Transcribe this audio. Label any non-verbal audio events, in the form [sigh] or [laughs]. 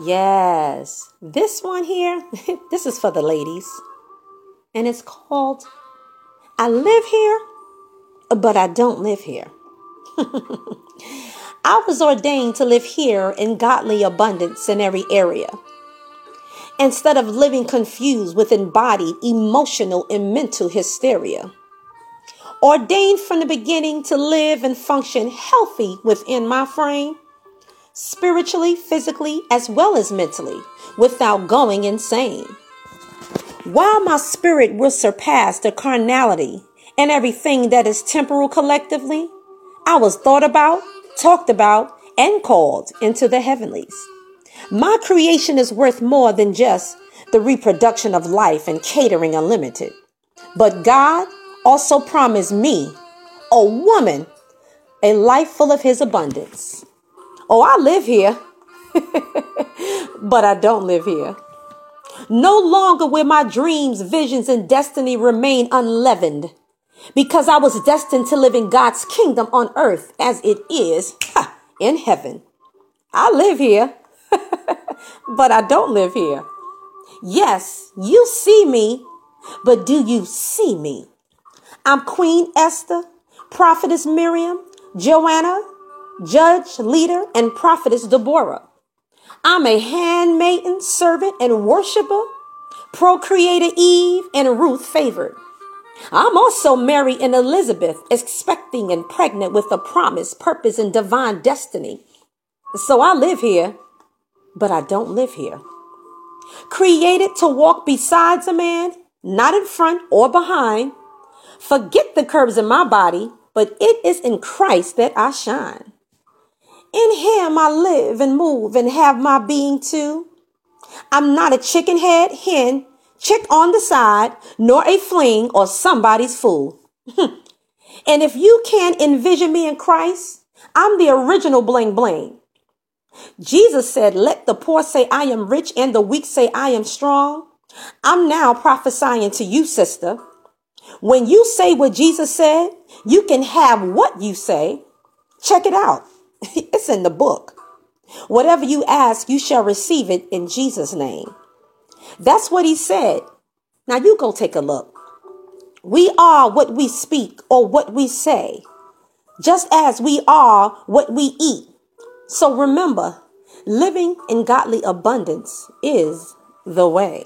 Yes, this one here, [laughs] this is for the ladies. And it's called I Live Here, but I Don't Live Here. [laughs] I was ordained to live here in godly abundance in every area. Instead of living confused with embodied emotional and mental hysteria. Ordained from the beginning to live and function healthy within my frame spiritually, physically, as well as mentally, without going insane. While my spirit will surpass the carnality and everything that is temporal collectively, I was thought about, talked about, and called into the heavenlies. My creation is worth more than just the reproduction of life and catering unlimited. But God also promised me, a woman, a life full of his abundance. Oh, I live here, [laughs] but I don't live here. No longer will my dreams, visions, and destiny remain unleavened because I was destined to live in God's kingdom on earth as it is ha, in heaven. I live here, [laughs] but I don't live here. Yes, you see me, but do you see me? I'm Queen Esther, Prophetess Miriam, Joanna, judge, leader, and prophetess Deborah. I'm a handmaiden, servant, and worshiper, procreator Eve, and Ruth favored. I'm also Mary and Elizabeth, expecting and pregnant with a promise, purpose, and divine destiny. So I live here, but I don't live here. Created to walk besides a man, not in front or behind. Forget the curves in my body, but it is in Christ that I shine. In him I live and move and have my being too. I'm not a chicken head hen, chick on the side, nor a fling or somebody's fool. Hmm. and if you can't envision me in Christ, I'm the original bling bling. Jesus said, Let the poor say I am rich and the weak say I am strong. I'm now prophesying to you, sister. When you say what Jesus said, you can have what you say. Check it out. In the book. Whatever you ask, you shall receive it in Jesus' name. That's what he said. Now you go take a look. We are what we speak or what we say, just as we are what we eat. So remember, living in godly abundance is the way.